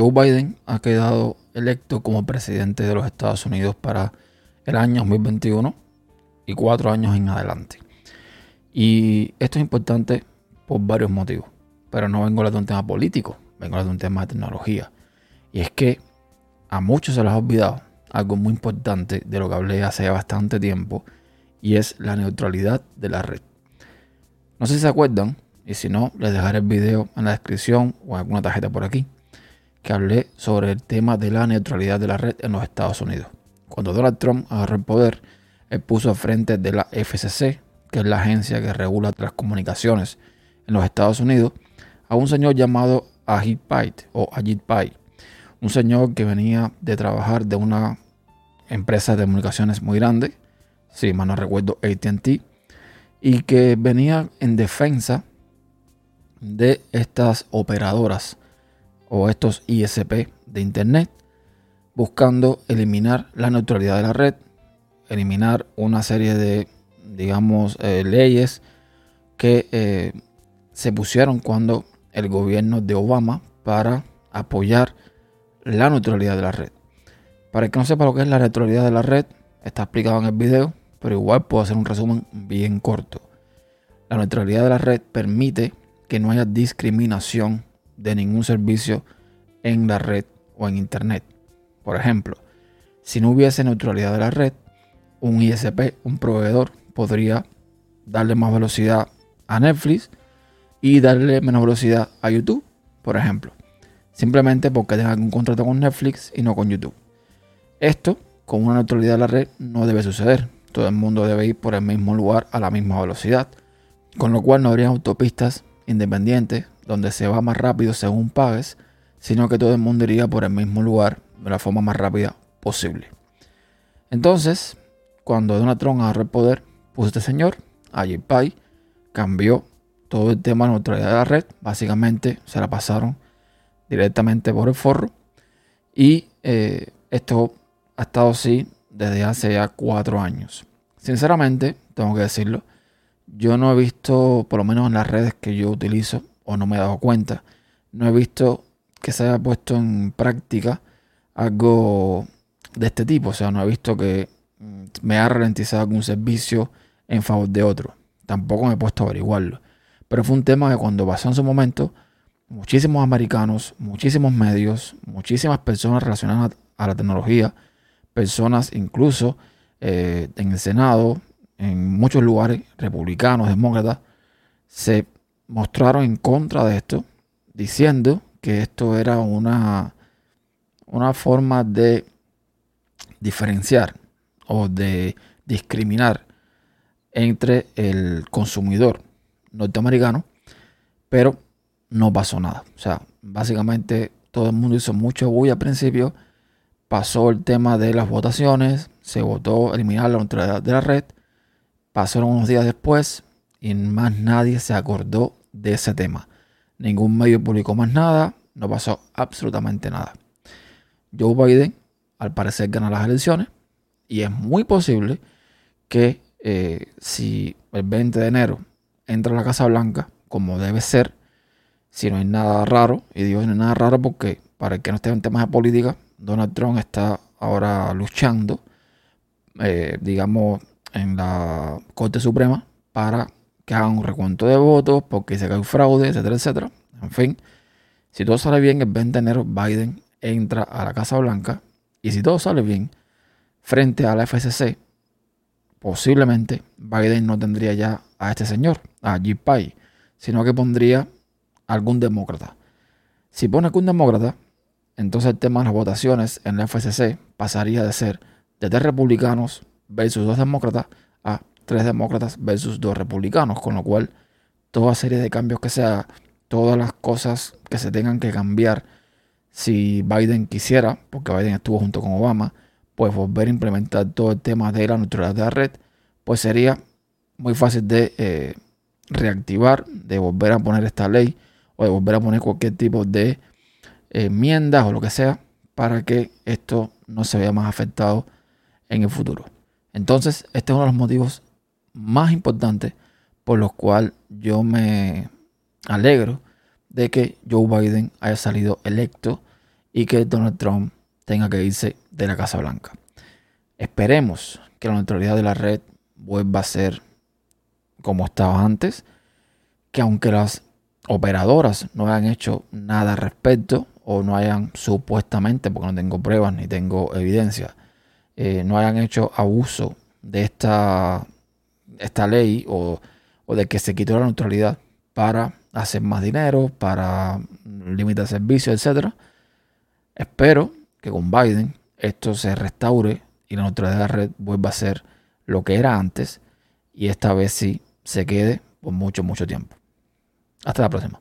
Joe Biden ha quedado electo como presidente de los Estados Unidos para el año 2021 y cuatro años en adelante. Y esto es importante por varios motivos. Pero no vengo a hablar de un tema político, vengo a hablar de un tema de tecnología. Y es que a muchos se les ha olvidado algo muy importante de lo que hablé hace bastante tiempo y es la neutralidad de la red. No sé si se acuerdan, y si no, les dejaré el video en la descripción o en alguna tarjeta por aquí, que hablé sobre el tema de la neutralidad de la red en los Estados Unidos. Cuando Donald Trump agarró el poder, él puso frente de la FCC, que es la agencia que regula las comunicaciones en los Estados Unidos, a un señor llamado Ajit Pai o Ajit Pai, un señor que venía de trabajar de una empresa de comunicaciones muy grande, si mal no recuerdo ATT, y que venía en defensa de estas operadoras o estos ISP de Internet, buscando eliminar la neutralidad de la red, eliminar una serie de, digamos, eh, leyes que eh, se pusieron cuando el gobierno de Obama para apoyar la neutralidad de la red. Para el que no sepa lo que es la neutralidad de la red, está explicado en el video, pero igual puedo hacer un resumen bien corto. La neutralidad de la red permite que no haya discriminación de ningún servicio en la red o en Internet. Por ejemplo, si no hubiese neutralidad de la red, un ISP, un proveedor, podría darle más velocidad a Netflix y darle menos velocidad a YouTube, por ejemplo. Simplemente porque tengan un contrato con Netflix y no con YouTube. Esto, con una neutralidad de la red, no debe suceder. Todo el mundo debe ir por el mismo lugar a la misma velocidad. Con lo cual no habría autopistas independientes donde se va más rápido según pagues, sino que todo el mundo iría por el mismo lugar de la forma más rápida posible. Entonces, cuando Donald Trump agarró el poder, puso este señor, Pai, cambió todo el tema de neutralidad de la red. Básicamente se la pasaron directamente por el forro. Y eh, esto ha estado así desde hace ya cuatro años. Sinceramente, tengo que decirlo, yo no he visto, por lo menos en las redes que yo utilizo, o no me he dado cuenta, no he visto que se haya puesto en práctica algo de este tipo. O sea, no he visto que mm, me ha ralentizado algún servicio en favor de otro. Tampoco me he puesto a averiguarlo. Pero fue un tema que cuando pasó en su momento, muchísimos americanos, muchísimos medios, muchísimas personas relacionadas a la tecnología, personas incluso eh, en el Senado, en muchos lugares, republicanos, demócratas, se mostraron en contra de esto, diciendo que esto era una, una forma de diferenciar o de discriminar entre el consumidor norteamericano, pero no pasó nada. O sea, básicamente todo el mundo hizo mucho bulla al principio, pasó el tema de las votaciones, se votó eliminar la neutralidad de la red, pasaron unos días después y más nadie se acordó de ese tema. Ningún medio publicó más nada, no pasó absolutamente nada. Joe Biden al parecer gana las elecciones y es muy posible que eh, si el 20 de enero entra a la Casa Blanca como debe ser, si no hay nada raro, y digo no hay nada raro porque para el que no esté en temas de política, Donald Trump está ahora luchando, eh, digamos, en la Corte Suprema para que hagan un recuento de votos, porque se cae fraude, etcétera, etcétera. En fin, si todo sale bien, el 20 de enero Biden entra a la Casa Blanca y si todo sale bien, frente a la FCC, posiblemente Biden no tendría ya a este señor, a Jeep Pai, sino que pondría algún demócrata. Si pone algún demócrata, entonces el tema de las votaciones en la FCC pasaría de ser de tres republicanos versus dos demócratas a tres demócratas versus dos republicanos, con lo cual toda serie de cambios que sea, todas las cosas que se tengan que cambiar si Biden quisiera, porque Biden estuvo junto con Obama, pues volver a implementar todo el tema de la neutralidad de la red, pues sería muy fácil de eh, reactivar, de volver a poner esta ley o de volver a poner cualquier tipo de enmiendas o lo que sea para que esto no se vea más afectado en el futuro. Entonces, este es uno de los motivos más importantes por los cuales yo me alegro de que Joe Biden haya salido electo y que Donald Trump tenga que irse de la Casa Blanca. Esperemos que la neutralidad de la red vuelva a ser como estaba antes, que aunque las operadoras no hayan hecho nada al respecto o no hayan supuestamente, porque no tengo pruebas ni tengo evidencia, eh, no hayan hecho abuso de esta, esta ley o, o de que se quitó la neutralidad para hacer más dinero, para limitar servicios, etc. Espero que con Biden esto se restaure y la neutralidad de la red vuelva a ser lo que era antes y esta vez sí se quede por mucho, mucho tiempo. Hasta la próxima.